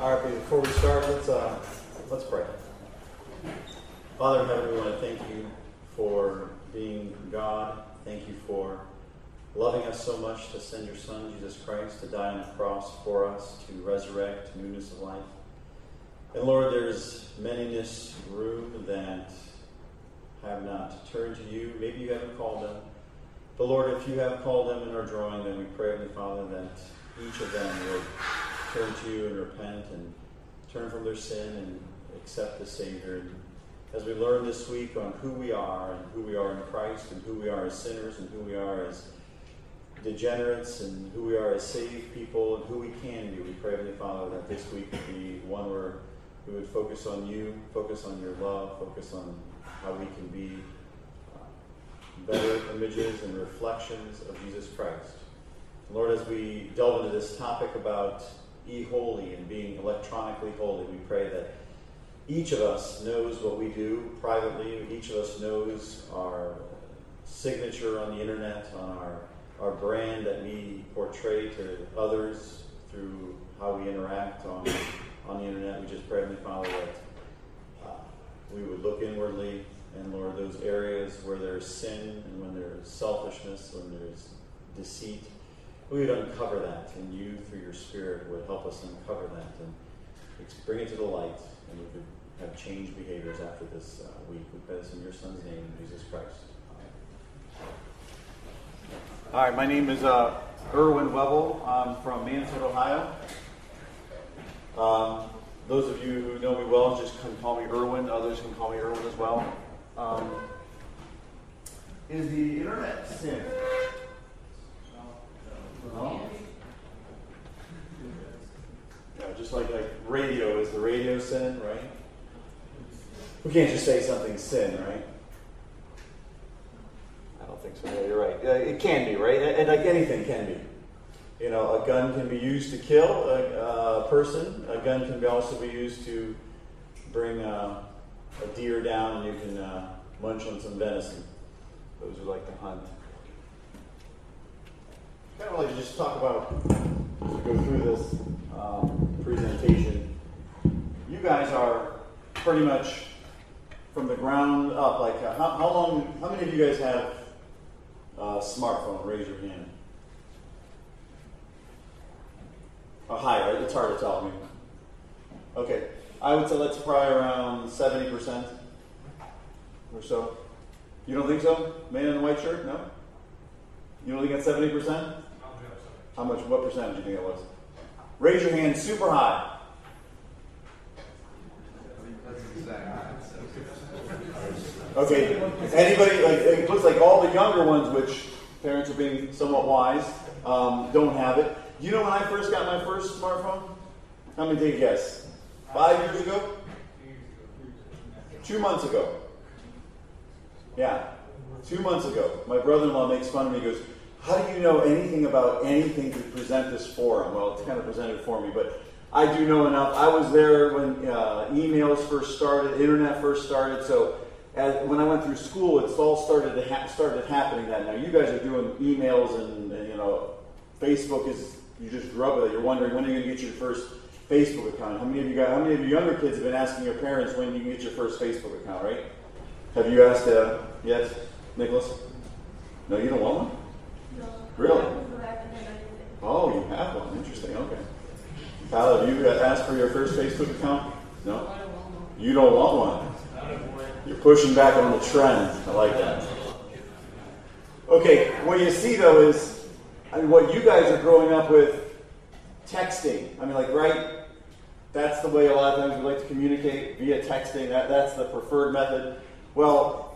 All right, before we start, let's uh, let's pray. Father in heaven, we want to thank you for being God. Thank you for loving us so much to send your Son, Jesus Christ, to die on the cross for us, to resurrect newness of life. And Lord, there's many in this room that have not turned to you. Maybe you haven't called them. But Lord, if you have called them and are drawing them, we pray, Heavenly Father, that each of them would turn to you and repent and turn from their sin and accept the Savior. And as we learn this week on who we are and who we are in Christ and who we are as sinners and who we are as degenerates and who we are as saved people and who we can be, we pray, Heavenly Father, that this week would be one where we would focus on you, focus on your love, focus on how we can be uh, better images and reflections of Jesus Christ. Lord, as we delve into this topic about e holy and being electronically holy, we pray that each of us knows what we do privately. Each of us knows our signature on the internet, on our, our brand that we portray to others through how we interact on, on the internet. We just pray, Heavenly Father, that uh, we would look inwardly and, Lord, those areas where there's sin and when there's selfishness, when there's deceit, we would uncover that, and you, through your Spirit, would help us uncover that and bring it to the light, and we could have changed behaviors after this uh, week. We pray this in your Son's name, Jesus Christ. Right, my name is uh, Erwin Wevel. I'm from Mansfield, Ohio. Um, those of you who know me well just can call me Erwin. Others can call me Erwin as well. Um, is the internet sin? No. Yeah, just like like radio is the radio sin, right? We can't just say something's sin, right? I don't think so. Yeah, you're right. Uh, it can be, right? And, and like anything can be. You know, a gun can be used to kill a, a person. A gun can be also be used to bring uh, a deer down, and you can uh, munch on some venison. Those who like to hunt kind of like to just talk about, as we go through this um, presentation, you guys are pretty much from the ground up. Like, uh, how, how long, how many of you guys have a smartphone? Raise your hand. Oh, high, right? It's hard to tell. I mean, okay. I would say that's probably around 70% or so. You don't think so? Man in the white shirt? No? You don't think it's 70%? How much, what percentage do you think it was? Raise your hand super high. Okay, anybody, like, it looks like all the younger ones, which parents are being somewhat wise, um, don't have it. You know when I first got my first smartphone? How many take a guess? Five years ago? Two months ago. Yeah, two months ago. My brother in law makes fun of me. He goes, how do you know anything about anything to present this forum? Well, it's kind of presented for me, but I do know enough. I was there when uh, emails first started, internet first started. So as, when I went through school, it's all started ha- started happening. That now you guys are doing emails and, and, you know Facebook is you just grew up with it. You're wondering when are you going to get your first Facebook account? How many of you got? How many of you younger kids have been asking your parents when you can get your first Facebook account? Right? Have you asked uh, yet, Nicholas? No, you don't want one. Really? Oh, you have one. Interesting. Okay. Kyle, have you asked for your first Facebook account? No? You don't want one. You're pushing back on the trend. I like that. Okay, what you see though is I mean, what you guys are growing up with texting. I mean, like, right? That's the way a lot of times we like to communicate via texting. That, that's the preferred method. Well,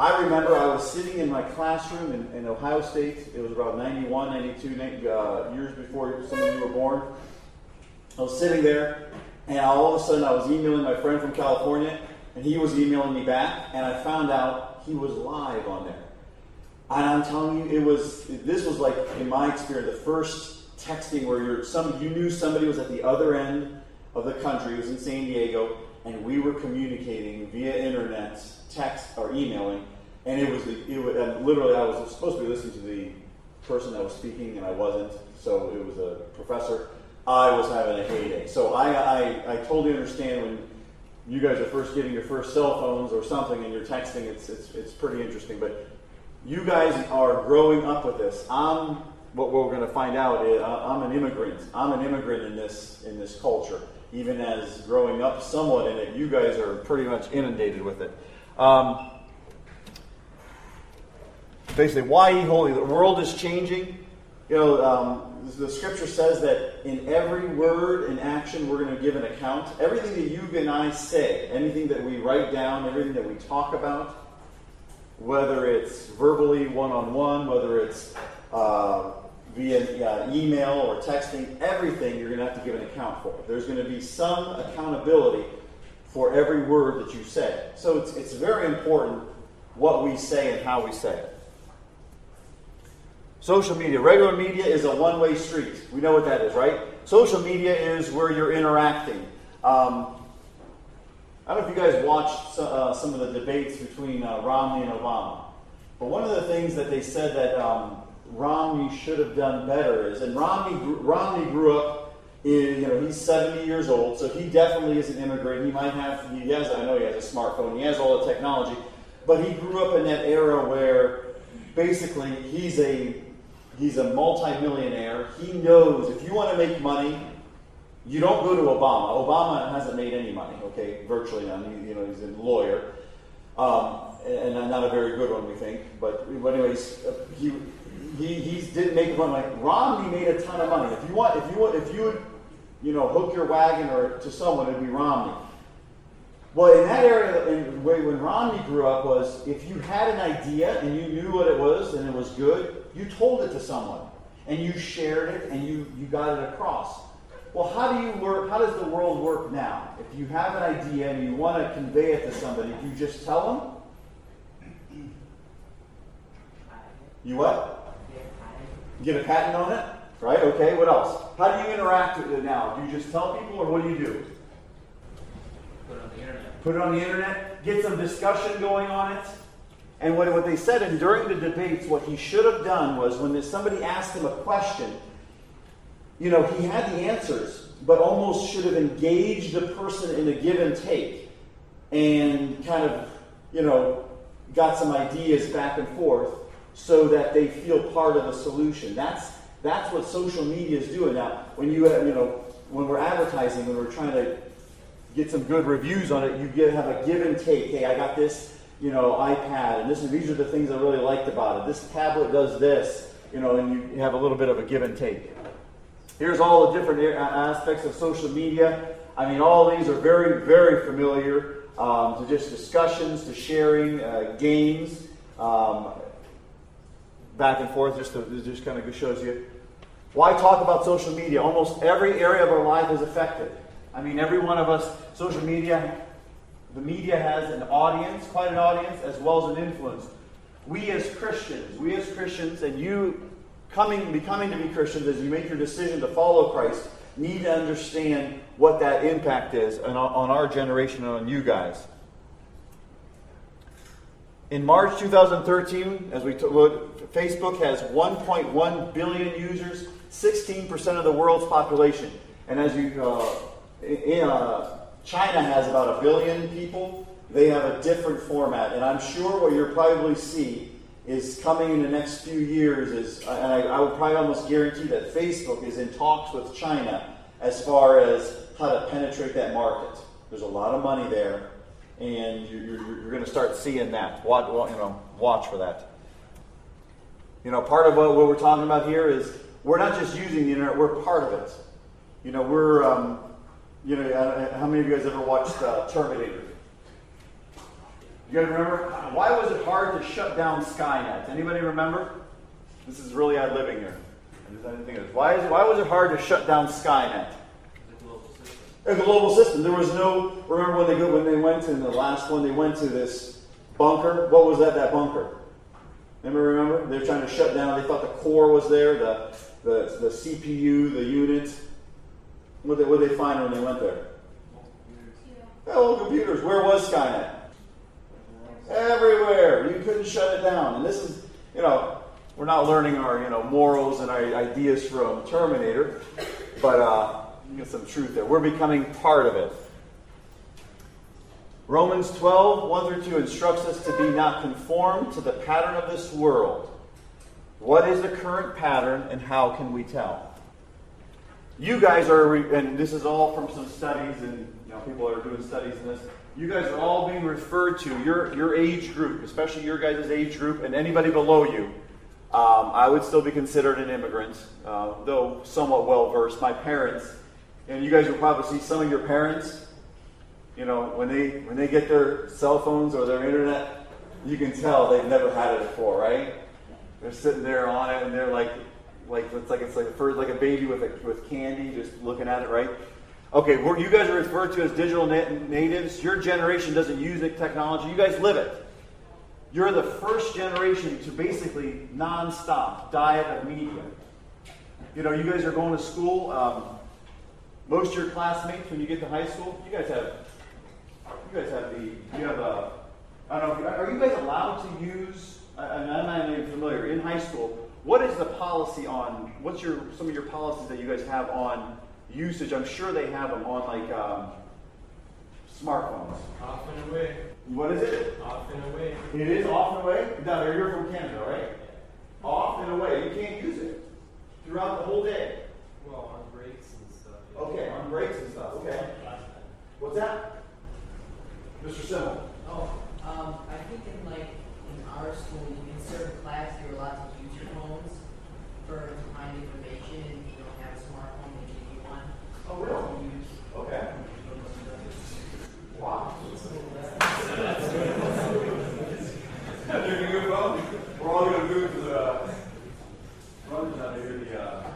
I remember I was sitting in my classroom in, in Ohio State. It was about 91, 92 uh, years before some of you were born. I was sitting there, and all of a sudden I was emailing my friend from California, and he was emailing me back, and I found out he was live on there. And I'm telling you, it was this was like in my experience the first texting where you're some you knew somebody was at the other end of the country, it was in San Diego, and we were communicating via internet text or emailing, and it was it was, literally I was supposed to be listening to the person that was speaking, and I wasn't. So it was a professor, I was having a heyday. So I, I, I totally understand when you guys are first getting your first cell phones or something and you're texting, it's, it's, it's pretty interesting. But you guys are growing up with this. I'm, what we're going to find out is I'm an immigrant. I'm an immigrant in this, in this culture. Even as growing up somewhat in it, you guys are pretty much inundated with it. Um, basically, why ye holy? The world is changing. You know, um, the scripture says that in every word and action, we're going to give an account. Everything that you and I say, anything that we write down, everything that we talk about, whether it's verbally one on one, whether it's uh, via uh, email or texting, everything you're going to have to give an account for. There's going to be some accountability for every word that you say. So it's, it's very important what we say and how we say it. Social media. Regular media is a one way street. We know what that is, right? Social media is where you're interacting. Um, I don't know if you guys watched uh, some of the debates between uh, Romney and Obama. But one of the things that they said that um, Romney should have done better is, and Romney, Romney grew up, in, you know, he's 70 years old, so he definitely is an immigrant. He might have, he has, I know he has a smartphone, he has all the technology, but he grew up in that era where basically he's a He's a multimillionaire. He knows if you want to make money, you don't go to Obama. Obama hasn't made any money, okay, virtually none. You know, he's a lawyer, um, and not a very good one, we think. But, but anyways, uh, he he he didn't make money. Like Romney made a ton of money. If you want, if you want, if you would, you know, hook your wagon or to someone, it'd be Romney. Well, in that area, in, when Romney grew up, was if you had an idea and you knew what it was and it was good, you told it to someone and you shared it and you, you got it across. Well, how do you work? How does the world work now? If you have an idea and you want to convey it to somebody, you just tell them? You what? Get a patent on it? Right? Okay, what else? How do you interact with it now? Do you just tell people or what do you do? Put it on the internet. Put it on the internet, get some discussion going on it. And what, what they said, and during the debates, what he should have done was when somebody asked him a question, you know, he had the answers, but almost should have engaged the person in a give and take and kind of, you know, got some ideas back and forth so that they feel part of the solution. That's, that's what social media is doing. Now, when you, have, you know, when we're advertising, when we're trying to get some good reviews on it, you get, have a give and take. Hey, I got this you know, iPad, and this is, these are the things I really liked about it. This tablet does this, you know, and you have a little bit of a give and take. Here's all the different aspects of social media. I mean, all these are very, very familiar um, to just discussions, to sharing, uh, games, um, back and forth. Just to, just kind of shows you why talk about social media. Almost every area of our life is affected. I mean, every one of us, social media the media has an audience, quite an audience, as well as an influence. We as Christians, we as Christians, and you coming, becoming to be Christians as you make your decision to follow Christ, need to understand what that impact is on, on our generation and on you guys. In March 2013, as we look, Facebook has 1.1 billion users, 16% of the world's population. And as you, uh, in, uh, China has about a billion people. They have a different format. And I'm sure what you'll probably see is coming in the next few years is, and I, I would probably almost guarantee that Facebook is in talks with China as far as how to penetrate that market. There's a lot of money there, and you're, you're, you're going to start seeing that. Watch, you know, watch for that. You know, part of what, what we're talking about here is we're not just using the internet; we're part of it. You know, we're um, you know, how many of you guys ever watched uh, Terminator? You guys remember? Why was it hard to shut down Skynet? Anybody remember? This is really ad living here. I didn't think of this. Why, is, why was it hard to shut down Skynet? The global system. A global system. There was no. Remember when they go, when they went in the last one? They went to this bunker. What was that? That bunker. Remember? Remember? They were trying to shut down. They thought the core was there. The the, the CPU, the unit. What did they, they find when they went there? Hello, computers. Where was Skynet? Everywhere. You couldn't shut it down. And this is, you know, we're not learning our, you know, morals and our ideas from Terminator. but uh, get some truth there. We're becoming part of it. Romans 12, 1 through 2 instructs us to be not conformed to the pattern of this world. What is the current pattern and how can we tell? You guys are, and this is all from some studies, and you know people are doing studies in this. You guys are all being referred to your your age group, especially your guys' age group, and anybody below you. Um, I would still be considered an immigrant, uh, though somewhat well versed. My parents, and you guys will probably see some of your parents you know, when they when they get their cell phones or their internet, you can tell they've never had it before, right? They're sitting there on it and they're like, like it's like it's like a first, like a baby with a, with candy, just looking at it, right? Okay, you guys are referred to as digital natives. Your generation doesn't use the technology. You guys live it. You're the first generation to basically nonstop diet of media. You know, you guys are going to school. Um, most of your classmates, when you get to high school, you guys have you guys have the, you have a, I don't know, are you guys allowed to use, I, I'm not even familiar, in high school, what is the policy on, what's your, some of your policies that you guys have on usage? I'm sure they have them on like um, smartphones. Off and away. What is it? Off and away. It is off and away? Now, you're from Canada, right? Off and away. You can't use it throughout the whole day. Well, on breaks and stuff. Yeah. Okay, on breaks and stuff. Okay. What's that? Mr. Simmel. Oh, um, I think in like in our school, you in certain class, you're allowed to use your phones for to find information, and you don't have a smartphone, they give you one. Oh, really? Use. Okay. Wow. Taking a good phone? We're all going to move to the runs out here, the uh,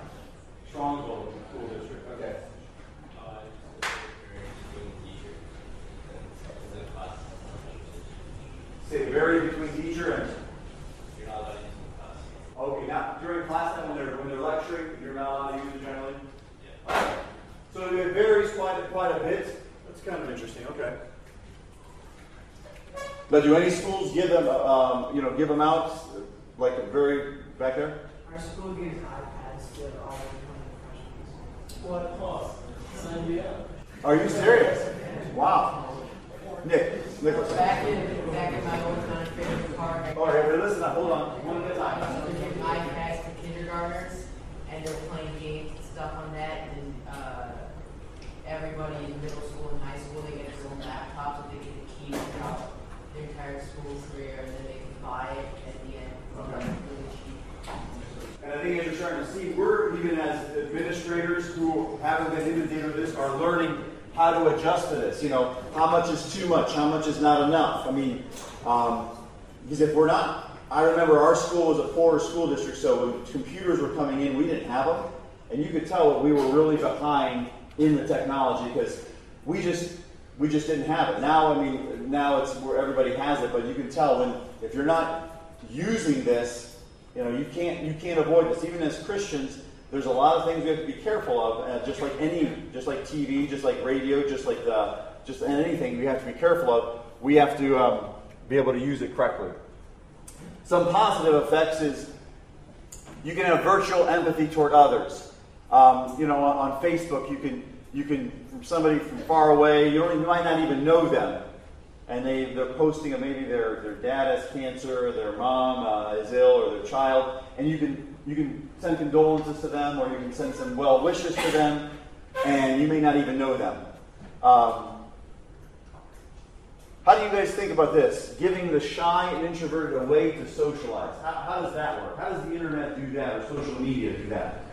Strongsville School District. Okay. Say vary between teacher and. You're not allowed to use in class. Okay, now during class time when they're when they're lecturing, you're not allowed to use it generally. Yeah. Okay. So it varies quite quite a bit. That's kind of interesting. Okay. But do any schools give them, um, you know, give them out like a very back there? Our school gives iPads to all the professionals. What cost? Sign me up. Are you serious? Wow. Nick, Nicholas. Back in back in my old time favorite car. I All right, listen. Hold on. One at a time. They're giving iPads to kindergartners, and they're playing games and stuff on that. And uh, everybody in middle school and high school, they get their own laptops, so they get a key throughout their entire school career, and then they can buy it at the end. Okay. Really cheap. And I think as you're starting to see, we're even as administrators who haven't been inundated with this are learning how adjust to this. You know, how much is too much? How much is not enough? I mean, um, because if we're not, I remember our school was a poorer school district, so when computers were coming in, we didn't have them, and you could tell we were really behind in the technology because we just we just didn't have it. Now, I mean, now it's where everybody has it, but you can tell when if you're not using this, you know, you can't you can't avoid this. Even as Christians, there's a lot of things we have to be careful of, uh, just like any, just like TV, just like radio, just like the, just anything we have to be careful of. We have to um, be able to use it correctly. Some positive effects is you can have virtual empathy toward others. Um, you know, on, Facebook, you can you can from somebody from far away, you you might not even know them, and they they're posting maybe their their dad has cancer, their mom uh, is ill, or their child, and you can you can send condolences to them, or you can send some well wishes to them, and you may not even know them. Um, how do you guys think about this? Giving the shy and introverted a way to socialize. How, how does that work? How does the internet do that, or social media do that?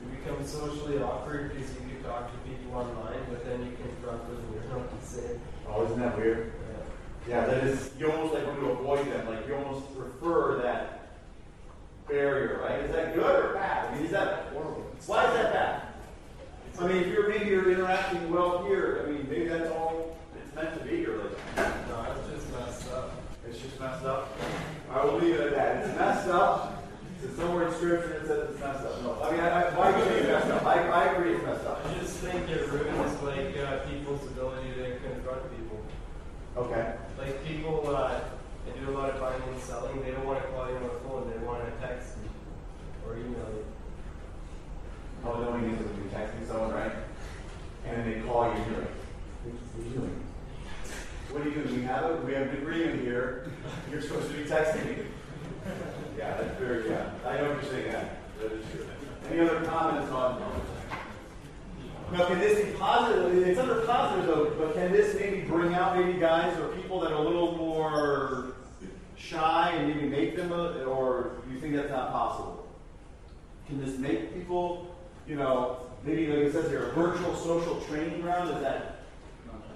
You become socially awkward because you can talk to people online, but then you confront them and you don't know what to say. Oh, isn't that weird? Yeah. Yeah, that is. You almost like want to avoid them. Like you almost prefer that barrier, right? Is that good or bad? I mean, is that Horrible. why is that bad? I mean, if you're maybe you're interacting well here, I mean, maybe that's all it's meant to be. Or like, No, it's just messed up. it's just messed up. I will leave it at that. It's messed up. It's somewhere in Scripture it says it's messed up. No, I mean, I, I, why do you think messed up? I, I agree it's messed up. I just think it ruins like uh, people's ability to confront people. Okay. Like people, uh, they do a lot of buying and selling. They don't want to call you on the phone. They want to text you or email you. Oh, no, we need while you're doing. What are you doing? What are you doing? We have a, we have an agreement here. You're supposed to be texting me. Yeah, that's very, yeah. I know what you're saying, yeah. That is true. Any other comments on? Now, can this be positive? It's under positive though, but can this maybe bring out maybe guys or people that are a little more shy and maybe make them, a, or do you think that's not possible? Can this make people, you know, maybe like it says here, a virtual social training ground? Is that,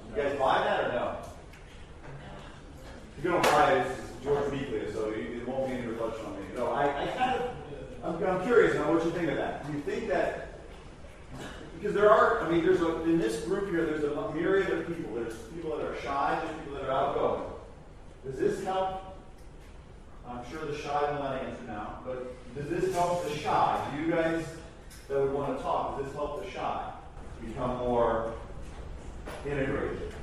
you guys buy that or no? If you don't buy it, it's George Meekly, so you, it won't be any reflection on me. No, I, I kind of, I'm, I'm curious now what you think of that. Do you think that, because there are, I mean, there's a, in this group here, there's a myriad of people. There's people that are shy, there's people that are outgoing. Does this help? I'm sure the shy will not answer now, but does this help the shy? Do you guys that would want to talk, does this help the shy become more integrated?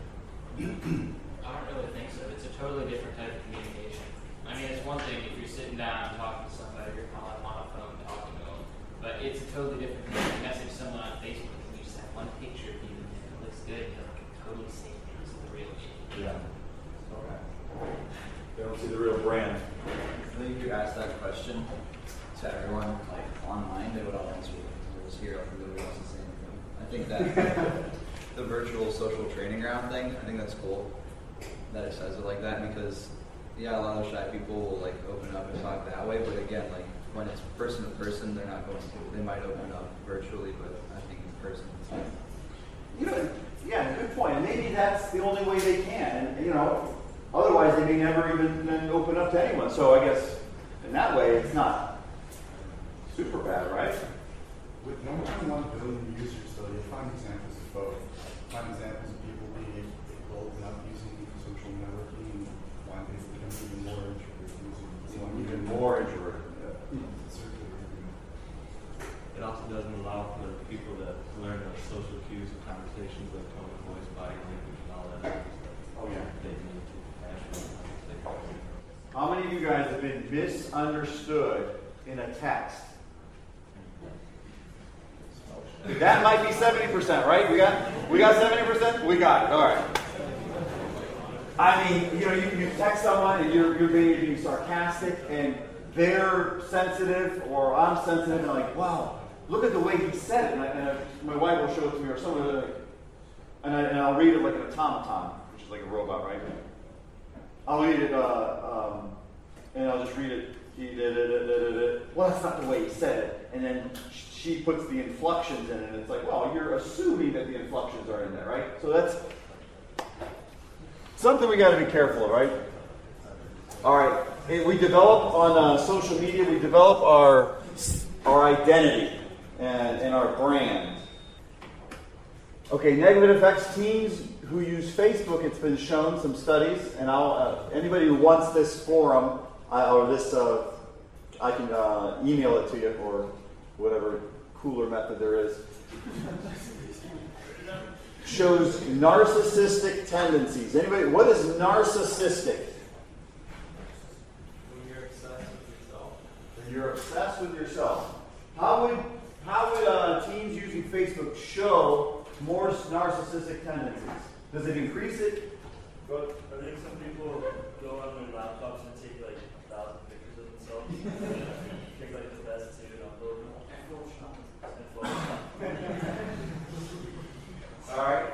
I don't really think so. It's a totally different type of communication. I mean, it's one thing if you're sitting down and talking to somebody, you're calling them on a phone talking to them, but it's a totally different thing. You message someone on Facebook and you just have one picture of you and it looks good. You're like totally safe. This is the real you. Yeah. Okay. They don't see the real brand. I think if you ask that question to everyone, like online, they would all answer it. Whereas here, like nobody else is saying anything. I think that the virtual social training ground thing, I think that's cool that it says it like that because yeah, a lot of shy people will like open up and talk that way, but again, like when it's person to person, they're not going to. They might open up virtually, but I think in person. It's like, You know, yeah, good point. And maybe that's the only way they can. And, you know, otherwise they may never even open up to anyone. So I guess in that way, it's not super bad, right? With 1.1 billion users, though, you'll find examples of both. Find examples of people being able to open up using social networking, and find people becoming even more introverted using Even even more introverted. circular. It also doesn't allow for people to learn the social cues of conversations like tone of voice, body language, and all that other stuff. Oh, yeah. They need to actually conversation. How many of you misunderstood in a text? That might be 70%, right? We got we got 70%? We got it. All right. I mean, you know, you, you text someone and you're, you're being, being sarcastic and they're sensitive or I'm sensitive and like, wow, look at the way he said it. And, I, and I, my wife will show it to me or someone like, and, I, and I'll read it like an automaton, which is like a robot, right? I'll read it, uh, um, and I'll just read it. Well, that's not the way he said it. And then she puts the inflections in it, and it's like, well, you're assuming that the inflections are in there, right? So that's something we got to be careful of, right? All right. We develop on uh, social media. We develop our our identity and, and our brand. Okay, negative effects. Teens who use Facebook, it's been shown some studies, and I'll uh, anybody who wants this forum I, or this, uh, I can uh, email it to you or whatever cooler method there is. Shows narcissistic tendencies. Anybody? What is narcissistic? When you're obsessed with yourself. When you're obsessed with yourself. How would how would uh, teens using Facebook show more narcissistic tendencies? Does it increase it? But I think some people go on their laptops and take like a thousand pictures the. All right.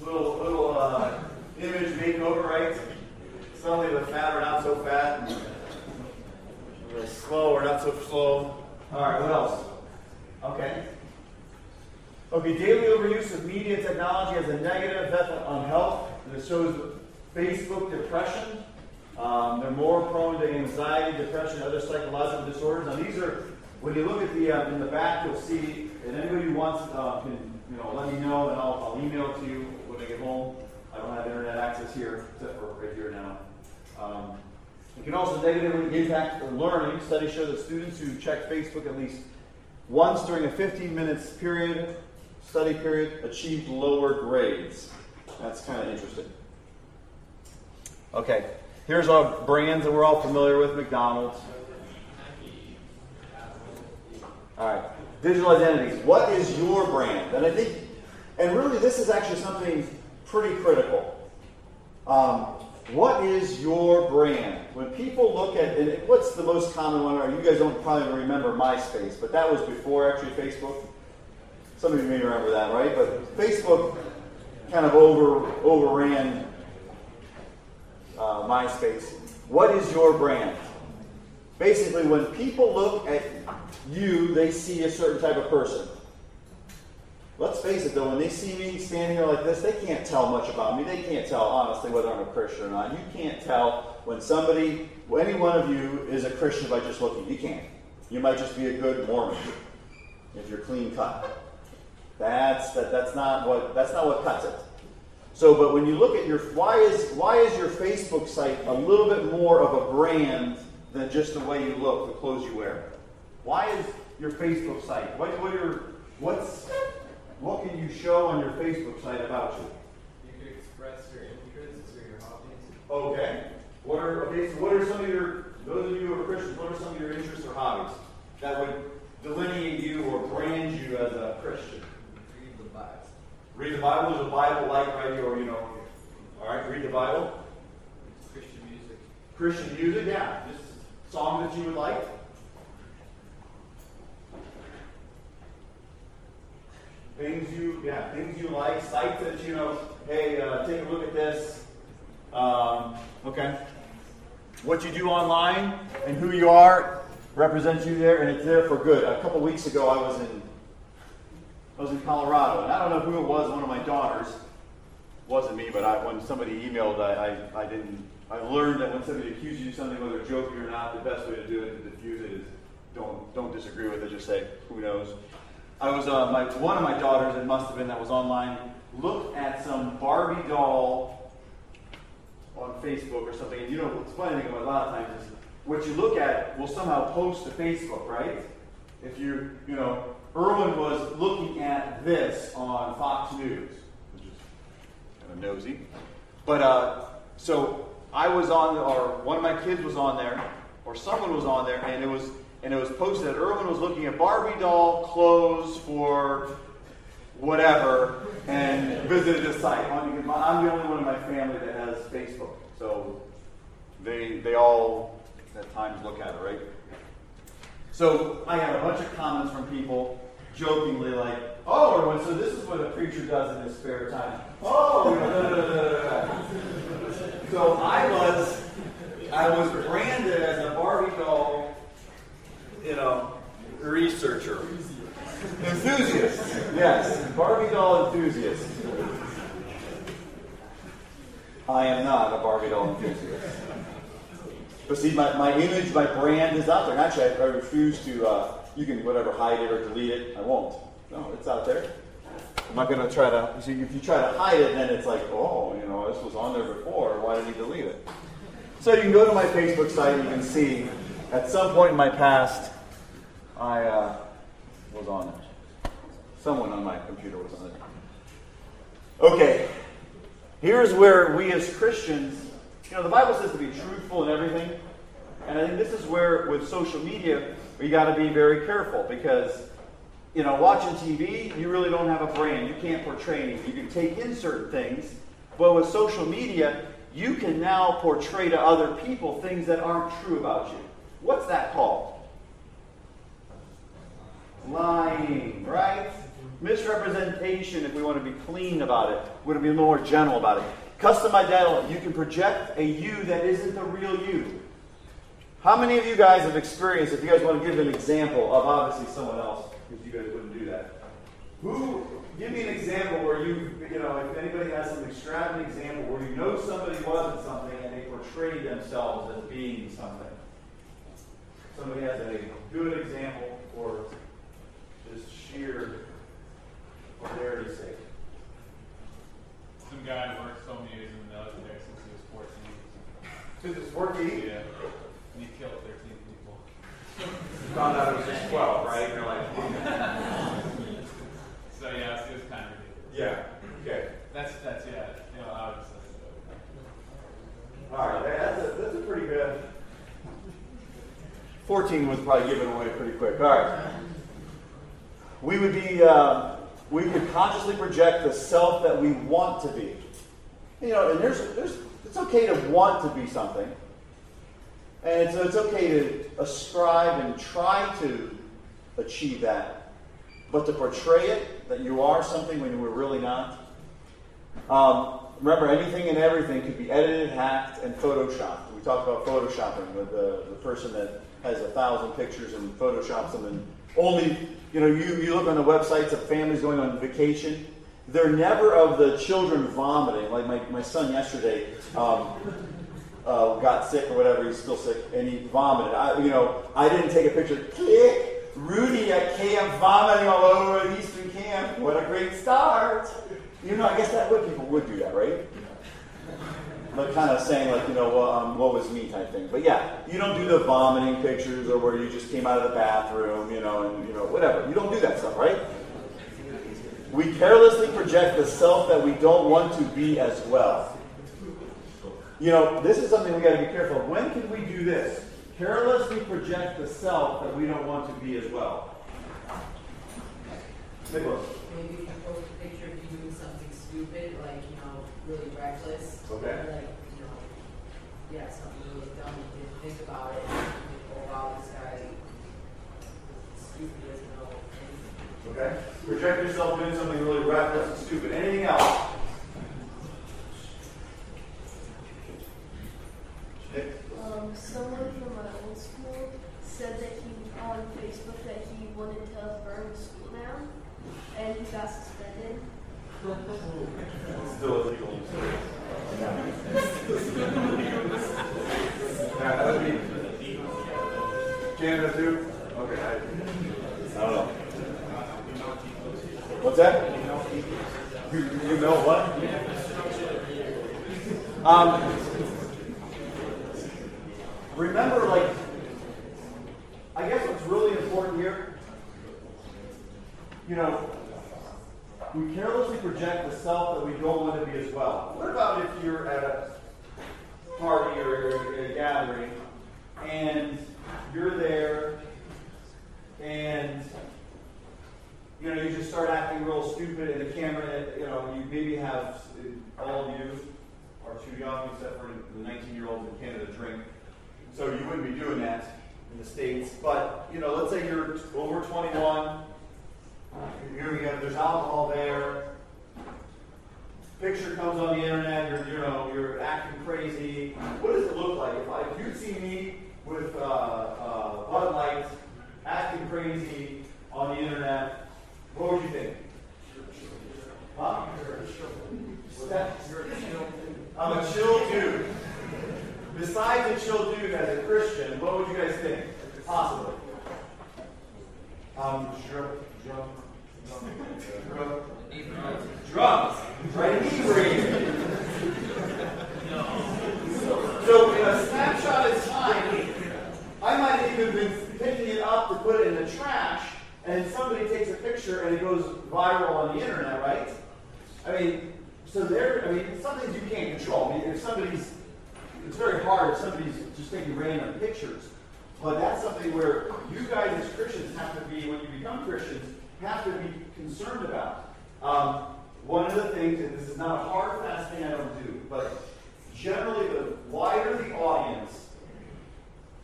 Little little uh, image makeover, right? Suddenly the fat or not so fat, really slow or not so slow. All right. What else? Okay. Okay. Daily overuse of media technology has a negative effect on health. And it shows Facebook depression. Um, they're more prone to anxiety, depression, other psychological disorders. Now these are when you look at the uh, in the back, you'll see. And anybody who wants uh, can you know let me know, and I'll, I'll email it to you when I get home. I don't have internet access here, except for right here now. Um, it can also negatively impact learning. Studies show that students who check Facebook at least once during a 15 minutes period, study period, achieved lower grades. That's kind of interesting. Okay, here's our brands that we're all familiar with McDonald's. All right, digital identities. What is your brand? And I think And really, this is actually something pretty critical. Um, what is your brand? When people look at, and what's the most common one? You guys don't probably remember MySpace, but that was before actually Facebook. Some of you may remember that, right? But Facebook kind of over overran uh, MySpace. What is your brand? Basically, when people look at you, they see a certain type of person. Let's face it though, when they see me standing here like this, they can't tell much about me. They can't tell, honestly, whether I'm a Christian or not. You can't tell when somebody, any one of you, is a Christian by just looking. You can't. You might just be a good Mormon if you're clean cut. That's that, that's not what that's not what cuts it. So, but when you look at your why is why is your Facebook site a little bit more of a brand than just the way you look, the clothes you wear? Why is your Facebook site? What what are what's what can you show on your Facebook site about you? You could express your interests or your hobbies. Okay. What are okay? So what are some of your those of you who are Christians? What are some of your interests or hobbies that would delineate you or brand you as a Christian? Read the Bible. Read the Bible. Is a Bible like right or you know? All right. Read the Bible. Christian music. Christian music. Yeah. Just song that you would like. Things you, yeah, things you like, sites that you know. Hey, uh, take a look at this. Um, okay. What you do online and who you are represents you there, and it's there for good. A couple weeks ago, I was in I was in Colorado, and I don't know who it was. One of my daughters wasn't me, but I, when somebody emailed, I, I, I didn't. I learned that when somebody accuses you of something, whether joking or not, the best way to do it to diffuse it is don't don't disagree with it. Just say who knows. I was uh, my one of my daughters. It must have been that was online. Looked at some Barbie doll on Facebook or something. And you know what's funny thing about a lot of times is what you look at will somehow post to Facebook, right? If you you know, Erwin was looking at this on Fox News, which is kind of nosy. But uh, so I was on, or one of my kids was on there, or someone was on there, and it was and it was posted that Erwin was looking at Barbie doll clothes for whatever and visited the site. I'm the only one in my family that has Facebook, so they they all at times look at it, right? So I had a bunch of comments from people jokingly like, "Oh, so this is what a preacher does in his spare time." Oh, so I was I was branded as a Barbie doll you know, researcher. Enthusiast. Yes, Barbie doll enthusiast. I am not a Barbie doll enthusiast. But see, my, my image, my brand is out there. And actually, I, I refuse to, uh, you can whatever, hide it or delete it. I won't. No, it's out there. I'm not going to try to, see, if you try to hide it, then it's like, oh, you know, this was on there before. Why did he delete it? So you can go to my Facebook site and you can see at some point in my past, I uh, was on it. Someone on my computer was on it. Okay, here's where we as Christians, you know, the Bible says to be truthful in everything. And I think this is where, with social media, we got to be very careful because, you know, watching TV, you really don't have a brand. You can't portray anything. You can take in certain things. But with social media, you can now portray to other people things that aren't true about you. What's that called? Lying, right? Misrepresentation, if we want to be clean about it, we want to be more general about it. Custom identity, you can project a you that isn't the real you. How many of you guys have experienced, if you guys want to give an example of obviously someone else, because you guys wouldn't do that. Who, give me an example where you, you know, if anybody has some extravagant example where you know somebody wasn't something and they portrayed themselves as being something. Somebody has a good example for just sheer vulgarity's sake. Some guy worked so many years in the military since he was 14. Since it's 14? Yeah. And he killed 13 people. You found out it was just 12, right? And You're like, So yeah, it was kind of ridiculous. yeah, okay. That's, that's, yeah, you know, I would say. All right, that's a, that's a pretty good. 14 was probably given away pretty quick. All right. We would be, uh, we could consciously project the self that we want to be. You know, and there's, there's, it's okay to want to be something. And so it's okay to ascribe and try to achieve that. But to portray it, that you are something when you were really not. Um, remember, anything and everything could be edited, hacked, and photoshopped. We talked about photoshopping with the, the person that has a thousand pictures and photoshops them and only, you know, you, you look on the websites of families going on vacation. They're never of the children vomiting. Like my, my son yesterday um, uh, got sick or whatever, he's still sick, and he vomited. I, you know, I didn't take a picture. Click! Rudy at camp vomiting all over at Eastern Camp. What a great start! You know, I guess that would people would do that, right? But kind of saying like, you know, well, um, what was me type thing. But yeah, you don't do the vomiting pictures or where you just came out of the bathroom, you know, and you know, whatever. You don't do that stuff, right? We carelessly project the self that we don't want to be as well. You know, this is something we got to be careful of. When can we do this? Carelessly project the self that we don't want to be as well. Nicholas. Maybe if you post a picture of you doing something stupid, like, you know, really reckless. Okay. Like, you know, yeah, something really dumb, you didn't think about it, think, oh wow, this guy stupid doesn't know anything. Okay? Project yourself doing something really reckless and stupid. Anything else? Um, someone from my old school said that he on Facebook that he wanted to burn the school down, and he got suspended. Still illegal. Yeah, that would be Canada too? Okay, I, I don't know. What's that? You, you know what? Um, remember, like, I guess what's really important here, you know, we carelessly project the self that we don't want to be as well. What about if you're at a party or a, gathering and you're there and you know you just start acting real stupid and the camera you know you maybe have all of you are too young except for the 19 year olds in Canada drink so you wouldn't be doing that in the states but you know let's say you're over 21 here we go. There's alcohol there. Picture comes on the internet. You're, you know, you're acting crazy. What does it look like if, I, if you'd see me with uh, uh, Bud Light acting crazy on the internet? What would you think? Huh? That- I'm a chill dude. Besides what chill dude as a Christian, what would you guys think? Possibly. Um. Drunk. Right in a snapshot of time, I might have even been picking it up to put it in the trash, and somebody takes a picture and it goes viral on the internet, right? I mean, so there, I mean, some things you can't control. I mean, if somebody's, it's very hard if somebody's just taking random pictures. But that's something where you guys as Christians have to be, when you become Christians, have to be concerned about. Um, one of the things, and this is not a hard, fast thing I don't do, but generally the wider the audience,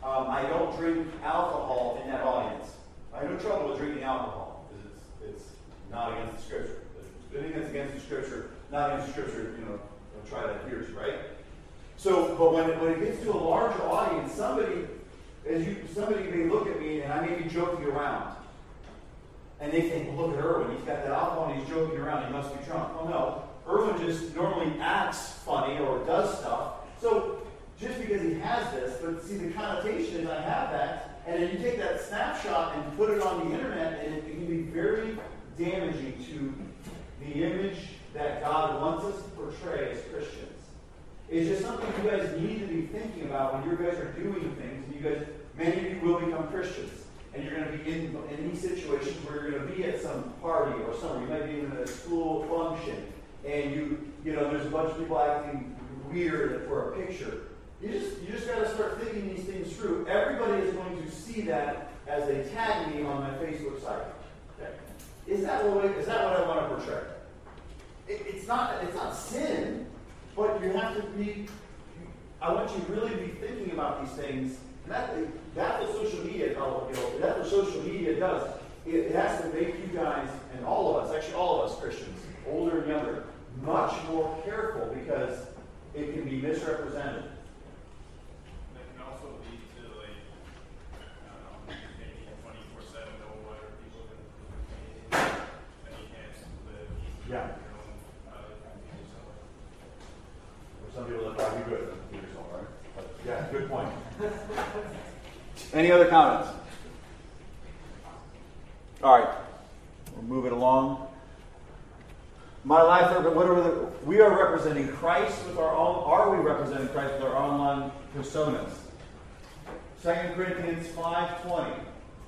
um, I don't drink alcohol in that audience. I have no trouble with drinking alcohol because it's, it's not against the scripture. Anything that's against the scripture, not against the scripture, you know, try to adhere to, right? So, but when it, when it gets to a larger audience, somebody, as you, somebody may look at me and I may be joking around. And they think, well, look at Erwin. He's got that alcohol and he's joking around. He must be drunk. Oh, no. Erwin just normally acts funny or does stuff. So just because he has this, but see, the connotation is I have that. And then you take that snapshot and put it on the internet, and it can be very damaging to the image that God wants us to portray as Christians. It's just something you guys need to be thinking about when you guys are doing things. And you guys, many of you will become Christians and you're going to be in, in these situations where you're going to be at some party or somewhere. You might be in a school function, and you, you know, there's a bunch of people acting weird for a picture. You just, you just got to start thinking these things through. Everybody is going to see that as they tag me on my Facebook site. Okay. Is that what, is that what I want to portray? It, it's not, it's not sin, but you have to be, I want you to really be thinking about these things. And that, that's what social media, oh, you know, that's what social media does. It, it has to make you guys, and all of us, actually all of us Christians, older and younger, much more careful because it can be misrepresented. That can also lead to like, I don't know, maybe twenty-four seven know what other people can communicate, and you can't live Yeah. your own, uh, yourself. For some people that probably good for yourself, right? But, yeah, good point. Any other comments? All right, we're moving along. My life, what are the, we are representing Christ with our own, are we representing Christ with our online personas? 2 Corinthians 5.20.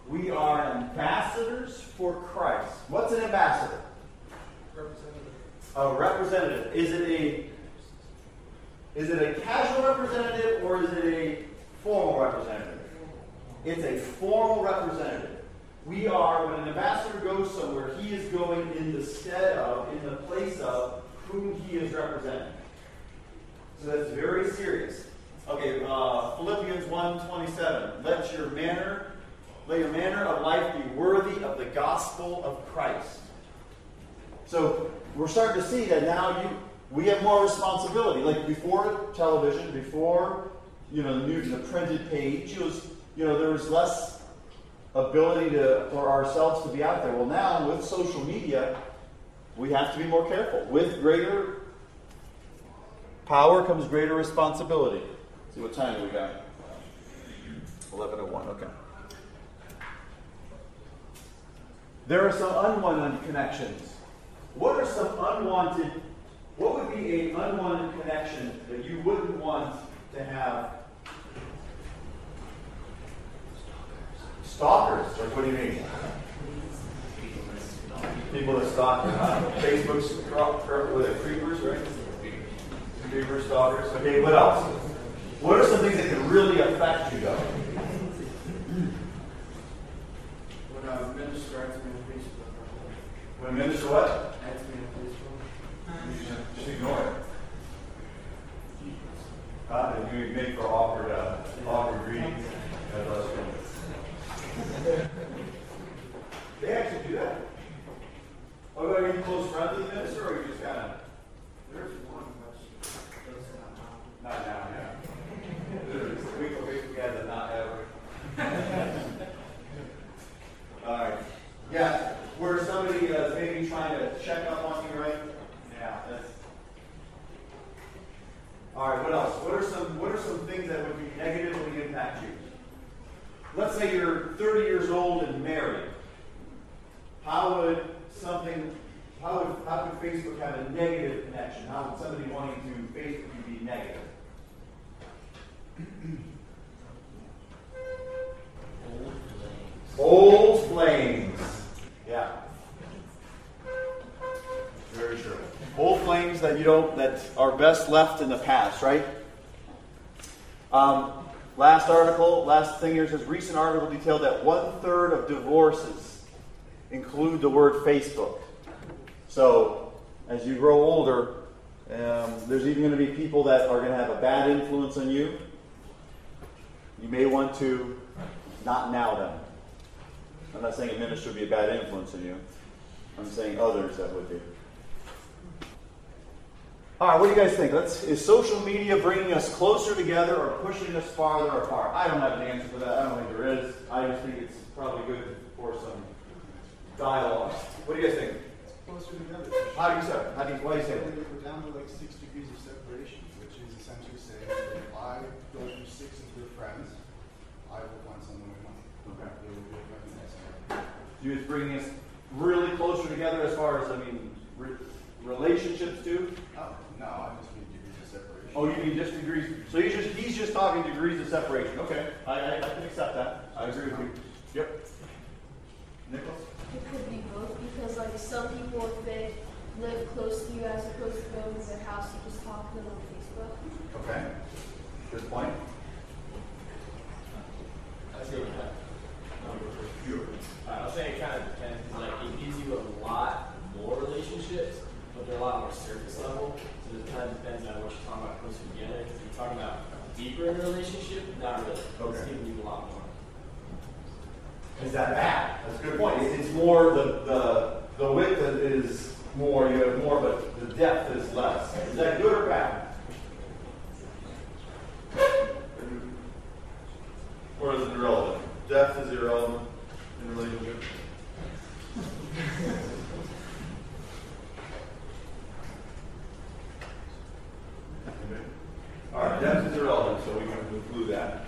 We are ambassadors for Christ. What's an ambassador? A representative. Is it a is it a casual representative or is it a formal representative? It's a formal representative. We are, when an ambassador goes somewhere, he is going in the stead of, in the place of, whom he is representing. So that's very serious. Okay, uh, Philippians 1.27. Let your manner, let your manner of life be worthy of the gospel of Christ. So we're starting to see that now you we have more responsibility. Like before television, before you know the news, the printed page, it was you know there was less ability to for ourselves to be out there. Well, now with social media, we have to be more careful. With greater power comes greater responsibility. see what time we got? Eleven oh one. Okay. There are some unwanted connections. What are some unwanted what would be an unwanted connection that you wouldn't want to have? Stalkers. Like, what do you mean? People that stalk. Uh, Facebook's with the creepers, right? Creepers, stalkers. Okay, what else? What are some things that can really affect you, though? When a minister adds me on Facebook. When minister what? Adds me on Facebook. Just ignore it. Uh, you make for awkward, uh, awkward greetings. God bless you. They actually do that. Are you close friends with the minister, or you just kind of? There's one, not now. Yeah. Week of Facebook ads not ever. All right. Yeah, where somebody is maybe trying to check up on you, right? Yeah, that's. All right. What else? What are some What are some things that would be negatively impact you? Let's say you're 30 years old and married. How would something? How would How could Facebook have a negative connection? How would somebody wanting to Facebook be negative? Old flames. Yeah. Very true. Old flames that you don't that are best left in the past, right? Um, last article, last thing here says recent article detailed that one third of divorces include the word Facebook. So as you grow older, um, there's even going to be people that are going to have a bad influence on you. You may want to not now them. I'm not saying a minister would be a bad influence on you. I'm saying others that would be. All right, what do you guys think? Let's, is social media bringing us closer together or pushing us farther apart? I don't have an answer for that. I don't think there is. I just think it's probably good for some dialogue. What do you guys think? Closer together. How do you say? How do you, why do you say? We're we're down to like six degrees of separation, which is essentially saying if I go through six of your friends, I will find someone I want. Okay. They will be a friend next time. You it's bringing us really closer together as far as I mean re- relationships too. Oh, no, I just mean degrees of separation. Oh, you mean just degrees? So he's just he's just talking degrees of separation. Okay, I, I, I can accept that. I agree with you. Yep. Nicholas. It could be both because like some people if they live close to you as opposed to going to their house, you just talk to them on Facebook. Okay. Good point. I see what that. I was saying it kind of depends. Like it gives you a So it kind of depends on what you're talking about closer together. If you're talking about deeper in a relationship, not really. It's Okay. giving you a lot more. Is that bad? That's a good point. It's more the, the, the width is more, you have more, but the depth is less. Is that good or bad? Or is it irrelevant? Depth is irrelevant in a relationship. All right, depth is irrelevant, so we can conclude that.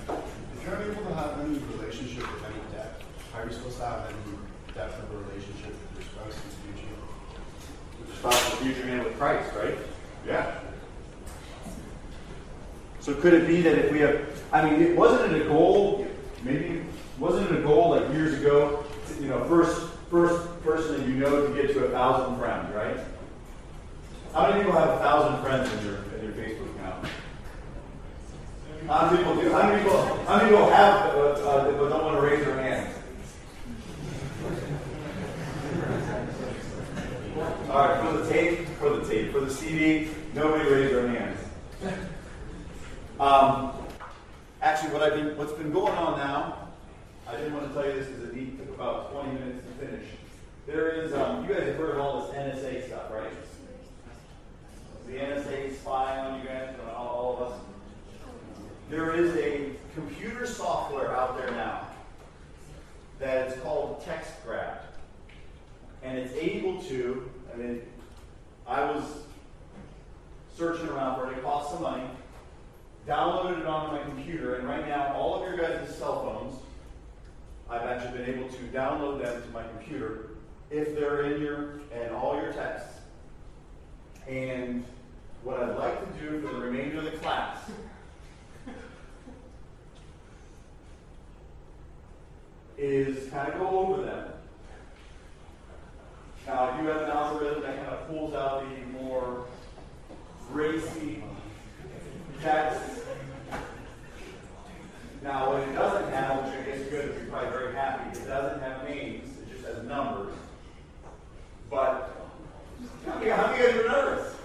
If you're unable to have any relationship with any depth, how are you supposed to have any depth of a relationship with your spouse in the future? spouse of the future man with Christ, right? Yeah. So could it be that if we have, I mean, it wasn't it a goal? Maybe wasn't it a goal like years ago? You know, first first person that you know to get to a thousand friends, right? How many people have a thousand friends in your in your Facebook account? How many people do? How many people? How many people have uh, uh, but don't want to raise their hands? All right, for the tape, for the tape, for the CD, nobody raised their hands. Um, actually, what I've been, what's been going on now, I didn't want to tell you this because it need- took about 20 minutes to finish. There is, um, you guys have heard of all this NSA stuff, right? The NSA spying on you guys, on all, all of us. There is a computer software out there now that is called TextGrab and it's able to, I mean, I was searching around for it, it cost some money, downloaded it onto my computer, and right now, all of your guys' cell phones, I've actually been able to download them to my computer if they're in your, and all your texts. And what I'd like to do for the remainder of the class is kind of go over them now, if you have an algorithm that kind of pulls out the more racy text. Now, what it doesn't have, which I guess is good, you're probably very happy, it doesn't have names, it just has numbers. But, how many, how many of you are nervous?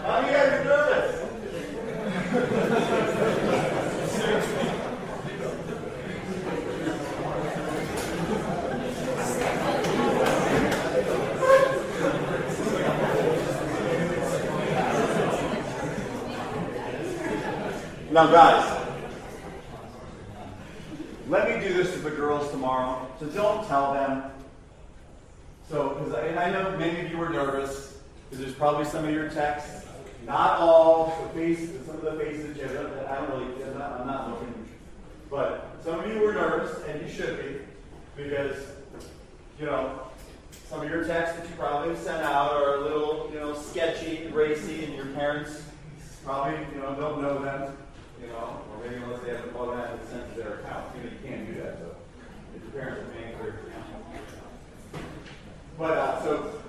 How many of you are nervous? Now, guys, let me do this to the girls tomorrow. So don't tell them. So, because I, I know many of you were nervous, because there's probably some of your texts, not all, the face, some of the faces, yeah, that- I don't really, I'm not, I'm not looking. But some of you were nervous, and you should be, because, you know, some of your texts that you probably sent out are a little, you know, sketchy and racy, and your parents probably, you know, don't know them, you know, or maybe unless they have an automatic sent to their account. You know, you can't do that, so if your parents are paying for your account. But, uh, so,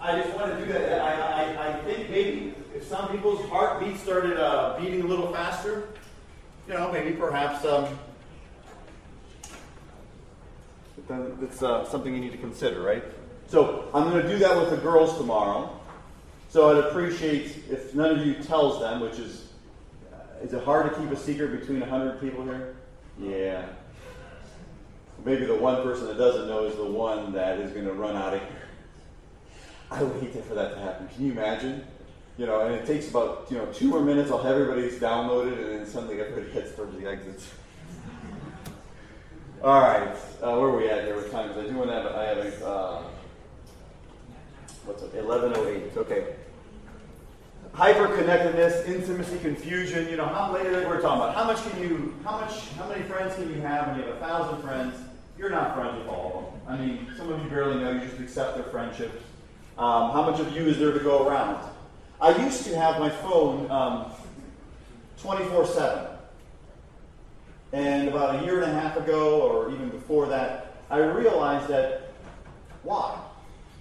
I just want to do that. I, I, I think maybe if some people's heartbeat started uh, beating a little faster, you know, maybe perhaps um, then it's uh, something you need to consider, right? So I'm going to do that with the girls tomorrow. So I'd appreciate if none of you tells them, which is, is it hard to keep a secret between 100 people here? Yeah. Maybe the one person that doesn't know is the one that is going to run out of here. I would hate for that to happen. Can you imagine? You know, and it takes about you know two more minutes. I'll have everybody's downloaded, and then suddenly everybody heads towards the exits. All right, uh, where are we at here with time? Because I do want to have I have a uh, what's it? Eleven oh eight. Okay. Hyperconnectedness, intimacy, confusion. You know, how late we're talking about. How much can you? How much? How many friends can you have when you have a thousand friends? You're not friends with all of them. I mean, some of you barely know. You just accept their friendships. Um, how much of you is there to go around? I used to have my phone um, 24 7. And about a year and a half ago, or even before that, I realized that why?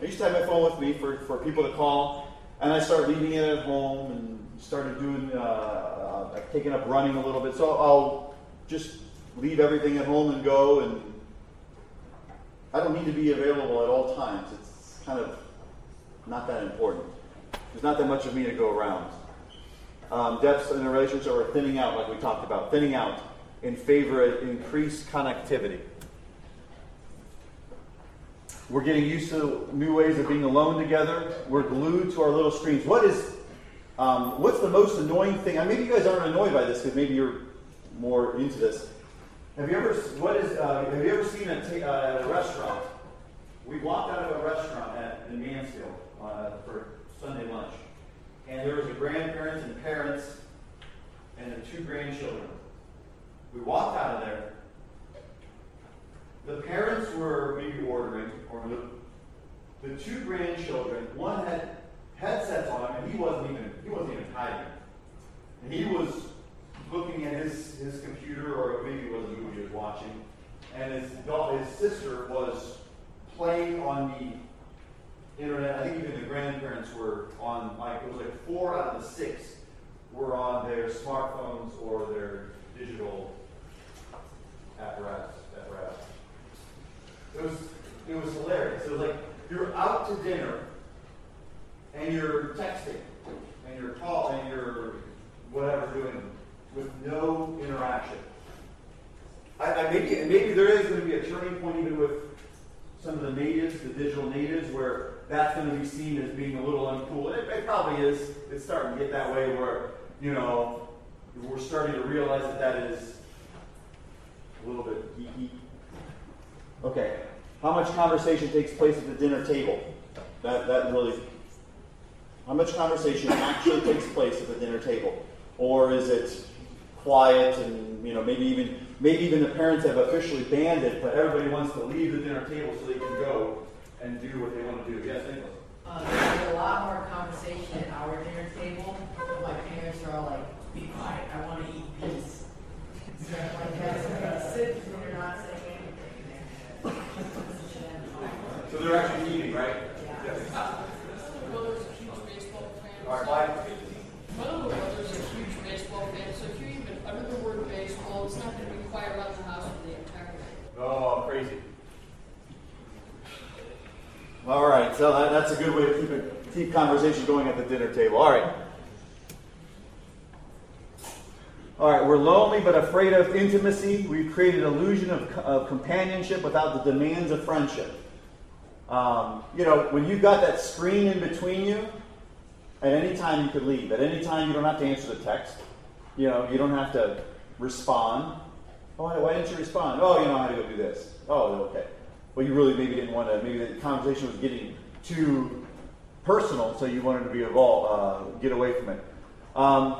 I used to have my phone with me for, for people to call, and I started leaving it at home and started doing, uh, uh, taking up running a little bit. So I'll just leave everything at home and go, and I don't need to be available at all times. It's kind of not that important. There's not that much of me to go around. Um, depths in a relationship are thinning out, like we talked about, thinning out in favor of increased connectivity. We're getting used to new ways of being alone together. We're glued to our little screens. What is, um, what's the most annoying thing? I maybe you guys aren't annoyed by this because maybe you're more into this. Have you ever, what is, uh, have you ever seen a uh, at a restaurant? We walked out of a restaurant at, in Mansfield uh, for Sunday lunch, and there was a grandparents and parents and the two grandchildren. We walked out of there. The parents were maybe ordering, or the, the two grandchildren. One had headsets on, and he wasn't even he wasn't even hiding. And he was looking at his, his computer, or maybe it was a movie he was watching. And his daughter, his sister was playing on the internet. I think even the grandparents were on like it was like four out of the six were on their smartphones or their digital apparatus. apparatus. It was it was hilarious. It was like you're out to dinner and you're texting and you're call and you're whatever doing with no interaction. I, I maybe maybe there is going to be a turning point even with some of the natives, the digital natives, where that's going to be seen as being a little uncool. It, it probably is. It's starting to get that way where you know we're starting to realize that that is a little bit geeky. Okay, how much conversation takes place at the dinner table? That that really. How much conversation actually takes place at the dinner table, or is it quiet and you know maybe even maybe even the parents have officially banned it, but everybody wants to leave the dinner table so they can go and do what they want to do. Yes, Nicholas. Uh, there's a lot more conversation at our dinner table. My parents are all like, be quiet, I want to eat peace. So So they're actually eating, right? Yeah. My brother's uh, a huge baseball fan. All right, Clyde. My little brother's a huge baseball fan, so if you even utter the word baseball, it's not going to be quiet around the house for the entire night. Oh, crazy. All right, so that, that's a good way to keep it, keep conversation going at the dinner table. All right. All right, we're lonely but afraid of intimacy. We've created an illusion of, of companionship without the demands of friendship. Um, you know, when you've got that screen in between you, at any time you could leave. At any time you don't have to answer the text. You know, you don't have to respond. Oh, why, didn't you respond? Oh, you know how to go do this. Oh, okay. Well, you really maybe didn't want to. Maybe the conversation was getting too personal, so you wanted to be involved, uh, get away from it. Um,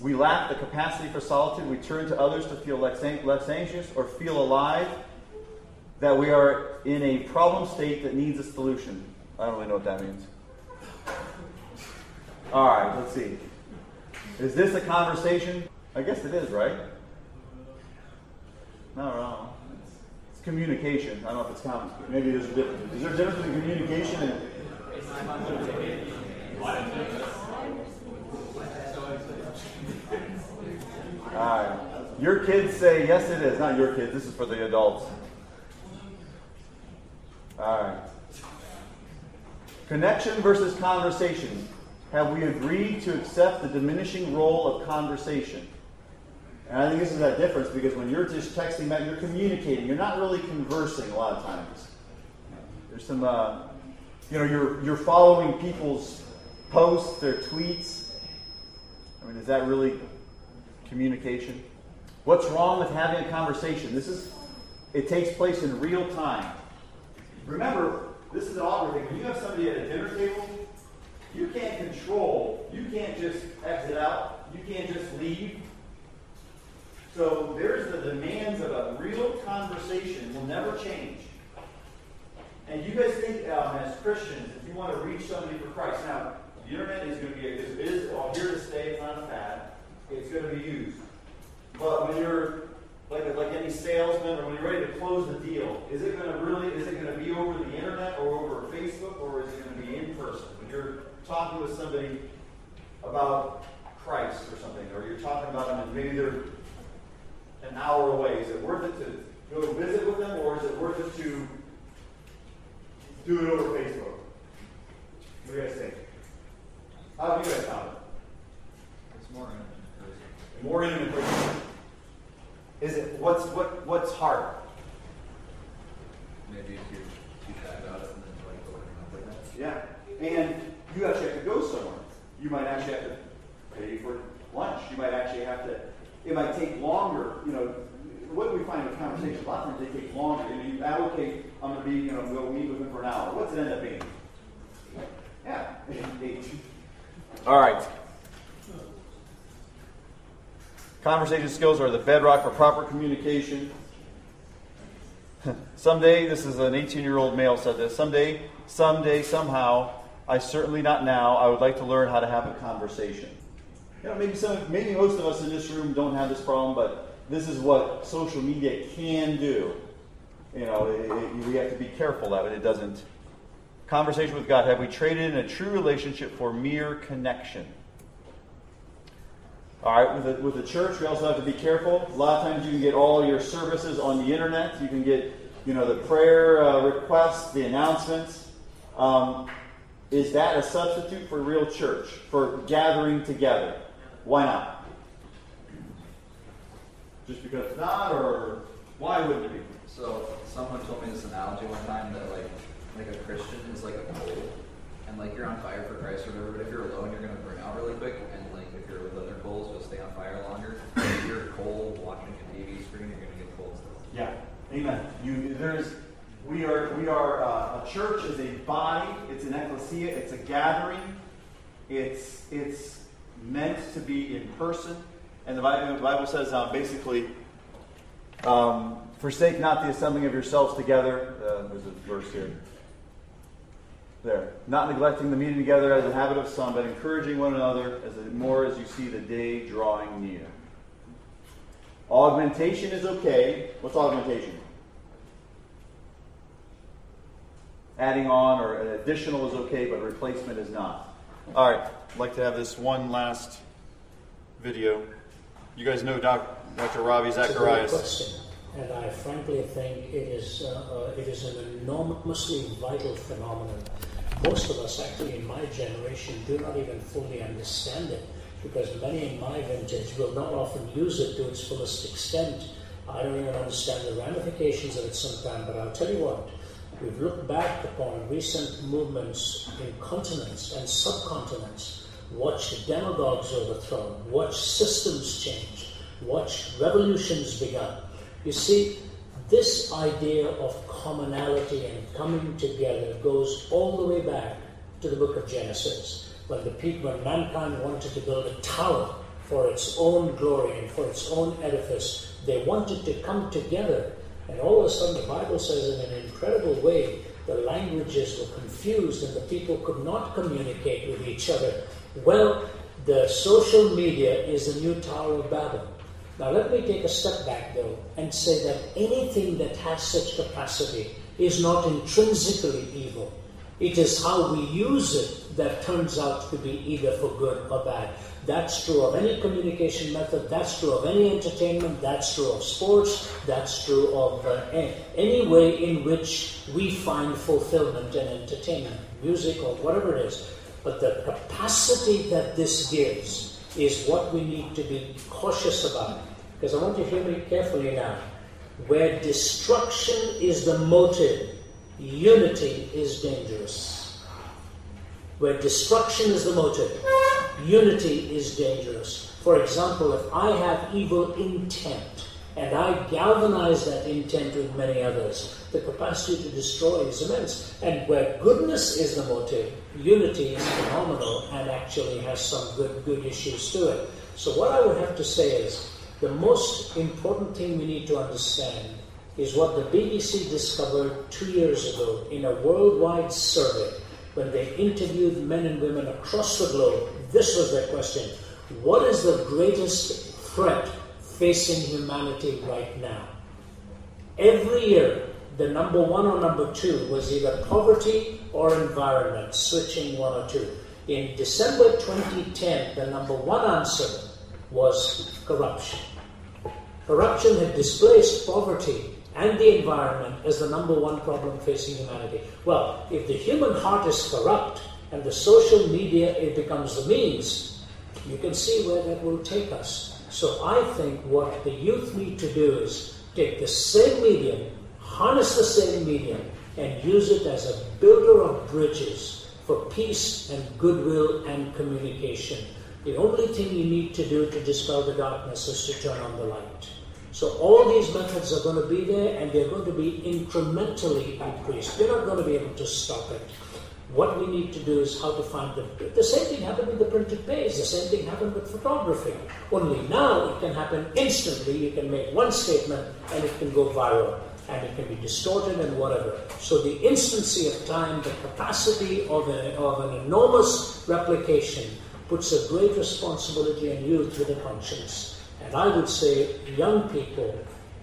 we lack the capacity for solitude. We turn to others to feel less anxious or feel alive. That we are in a problem state that needs a solution. I don't really know what that means. All right, let's see. Is this a conversation? I guess it is, right? Not no. It's, it's communication. I don't know if it's common. Maybe there's a difference. Is there a difference between communication and. All right. Your kids say, yes, it is. Not your kids. This is for the adults. All right. Connection versus conversation. Have we agreed to accept the diminishing role of conversation? And I think this is that difference because when you're just texting back, you're communicating. You're not really conversing a lot of times. There's some, uh, you know, you're you're following people's posts, their tweets. I mean, is that really communication? What's wrong with having a conversation? This is, it takes place in real time. Remember, this is an awkward thing. When you have somebody at a dinner table, you can't control. You can't just exit out. You can't just leave. So there's the demands of a real conversation will never change. And you guys think, um, as Christians, if you want to reach somebody for Christ, now the internet is going to be is, is all here to stay. It's not a fad. It's going to be used. But when you're like like any salesman, or when you're ready to close the deal, is it going to really is it going to be over the internet or over Facebook or is it going to be in person? When you're talking with somebody about Christ or something, or you're talking about them and maybe they're an hour away. Is it worth it to go visit with them, or is it worth it to do it over Facebook? What do you guys think? How have you guys found it? It's more in More intimate person. Is it what's what what's hard? Maybe if you keep that about it and then like opening up like that. Yeah. And you actually have to go somewhere. You might actually have to pay for lunch. You might actually have to it might take longer, you know. What do we find with conversations? A lot of times they take longer. You, know, you allocate, I'm gonna be, you know, go meet with them for an hour. What's it end up being? Yeah. All right. Conversation skills are the bedrock for proper communication. someday, this is an 18 year old male said this. Someday, someday, somehow, I certainly not now, I would like to learn how to have a conversation. You know, maybe some, maybe most of us in this room don't have this problem, but this is what social media can do. You know, it, it, we have to be careful of it. It doesn't. Conversation with God. Have we traded in a true relationship for mere connection? All right, with the, with the church, we also have to be careful. A lot of times you can get all your services on the internet. You can get, you know, the prayer uh, requests, the announcements. Um, is that a substitute for real church, for gathering together? Why not? Just because it's not, or why wouldn't it be? So someone told me this analogy one time that like like a Christian is like a coal, and like you're on fire for Christ or whatever. But if you're alone, you're gonna burn out really quick, and like if you're with other coals, you'll stay on fire longer. if you're coal watching a TV screen, you're gonna get cold still. Yeah, amen. You there's we are we are uh, a church is a body. It's an ecclesia. It's a gathering. It's it's meant to be in person, and the Bible, the Bible says um, basically. Um, Forsake not the assembling of yourselves together. Uh, there's a verse here. There. Not neglecting the meeting together as a habit of some, but encouraging one another as more as you see the day drawing near. Augmentation is okay. What's augmentation? Adding on or an additional is okay, but replacement is not. All right. I'd like to have this one last video. You guys know Doc, Dr. Ravi Zacharias. question, and I frankly think it is uh, uh, it is an enormously vital phenomenon. Most of us, actually, in my generation, do not even fully understand it because many in my vintage will not often use it to its fullest extent. I don't even understand the ramifications of it sometimes, but I'll tell you what. We've looked back upon recent movements in continents and subcontinents, watched demagogues overthrown, watched systems change, watched revolutions begun. You see, this idea of commonality and coming together goes all the way back to the book of Genesis, when the people, when mankind wanted to build a tower for its own glory and for its own edifice, they wanted to come together. And all of a sudden, the Bible says in an incredible way, the languages were confused and the people could not communicate with each other. Well, the social media is the new Tower of Babel. Now, let me take a step back, though, and say that anything that has such capacity is not intrinsically evil. It is how we use it that turns out to be either for good or bad. That's true of any communication method, that's true of any entertainment, that's true of sports, that's true of uh, any way in which we find fulfillment and entertainment, music or whatever it is. But the capacity that this gives is what we need to be cautious about. Because I want you to hear me carefully now. Where destruction is the motive, unity is dangerous. Where destruction is the motive, unity is dangerous. For example, if I have evil intent and I galvanize that intent with many others, the capacity to destroy is immense. And where goodness is the motive, unity is phenomenal and actually has some good, good issues to it. So, what I would have to say is the most important thing we need to understand is what the BBC discovered two years ago in a worldwide survey when they interviewed men and women across the globe. This was their question What is the greatest threat facing humanity right now? Every year, the number one or number two was either poverty or environment, switching one or two. In December 2010, the number one answer was corruption. Corruption had displaced poverty and the environment as the number one problem facing humanity. Well, if the human heart is corrupt, and the social media it becomes the means, you can see where that will take us. So I think what the youth need to do is take the same medium, harness the same medium, and use it as a builder of bridges for peace and goodwill and communication. The only thing you need to do to dispel the darkness is to turn on the light. So all these methods are going to be there and they're going to be incrementally increased. We're not going to be able to stop it. What we need to do is how to find the. The same thing happened with the printed page. The same thing happened with photography. Only now it can happen instantly. You can make one statement and it can go viral and it can be distorted and whatever. So the instancy of time, the capacity of, a, of an enormous replication puts a great responsibility on youth with a conscience. And I would say, young people,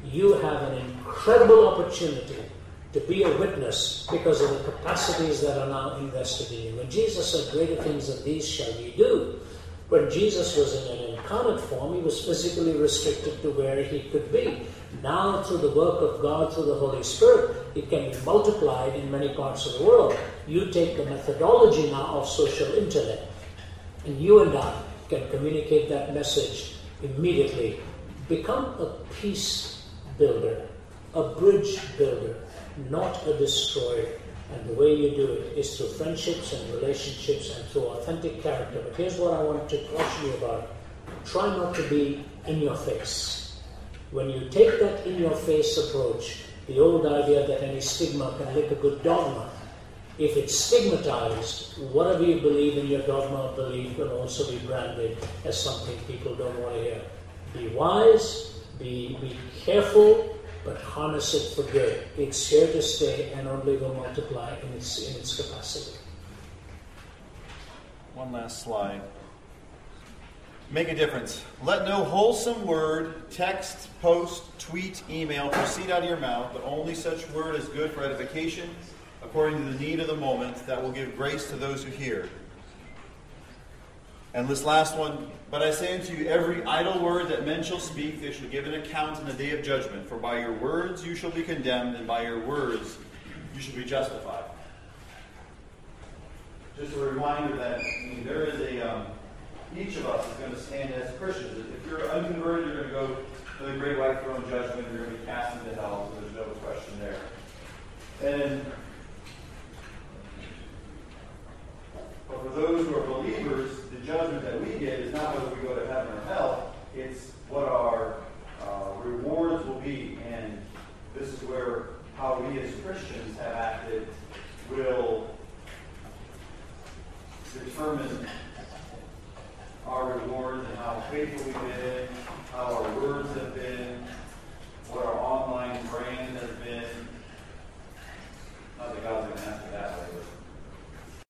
you have an incredible opportunity to be a witness because of the capacities that are now invested in you. When Jesus said, Greater things than these shall ye do, when Jesus was in an incarnate form, he was physically restricted to where he could be. Now, through the work of God, through the Holy Spirit, it can be multiplied in many parts of the world. You take the methodology now of social intellect, and you and I can communicate that message immediately. Become a peace builder, a bridge builder, not a destroyer. And the way you do it is through friendships and relationships and through authentic character. But here's what I want to caution you about try not to be in your face. When you take that in your face approach, the old idea that any stigma can lick a good dogma, if it's stigmatized, whatever you believe in your dogma of belief can also be branded as something people don't want to hear. Be wise, be, be careful, but harness it for good. It's here to stay and only will multiply in its, in its capacity. One last slide. Make a difference. Let no wholesome word, text, post, tweet, email proceed out of your mouth, but only such word as good for edification, according to the need of the moment, that will give grace to those who hear. And this last one, but I say unto you, every idle word that men shall speak, they shall give an account in the day of judgment. For by your words you shall be condemned, and by your words you shall be justified. Just a reminder that I mean, there is a, um, each of us is going to stand as Christians. If you're unconverted, you're going to go to the great white throne judgment, you're going to be cast into hell, so there's no question there. And But for those who are believers, the judgment that we get is not whether we go to heaven or hell, it's what our uh, rewards will be. And this is where how we as Christians have acted will determine our rewards and how faithful we've been, how our words have been, what our online brand has been. Not that God's going to answer that way,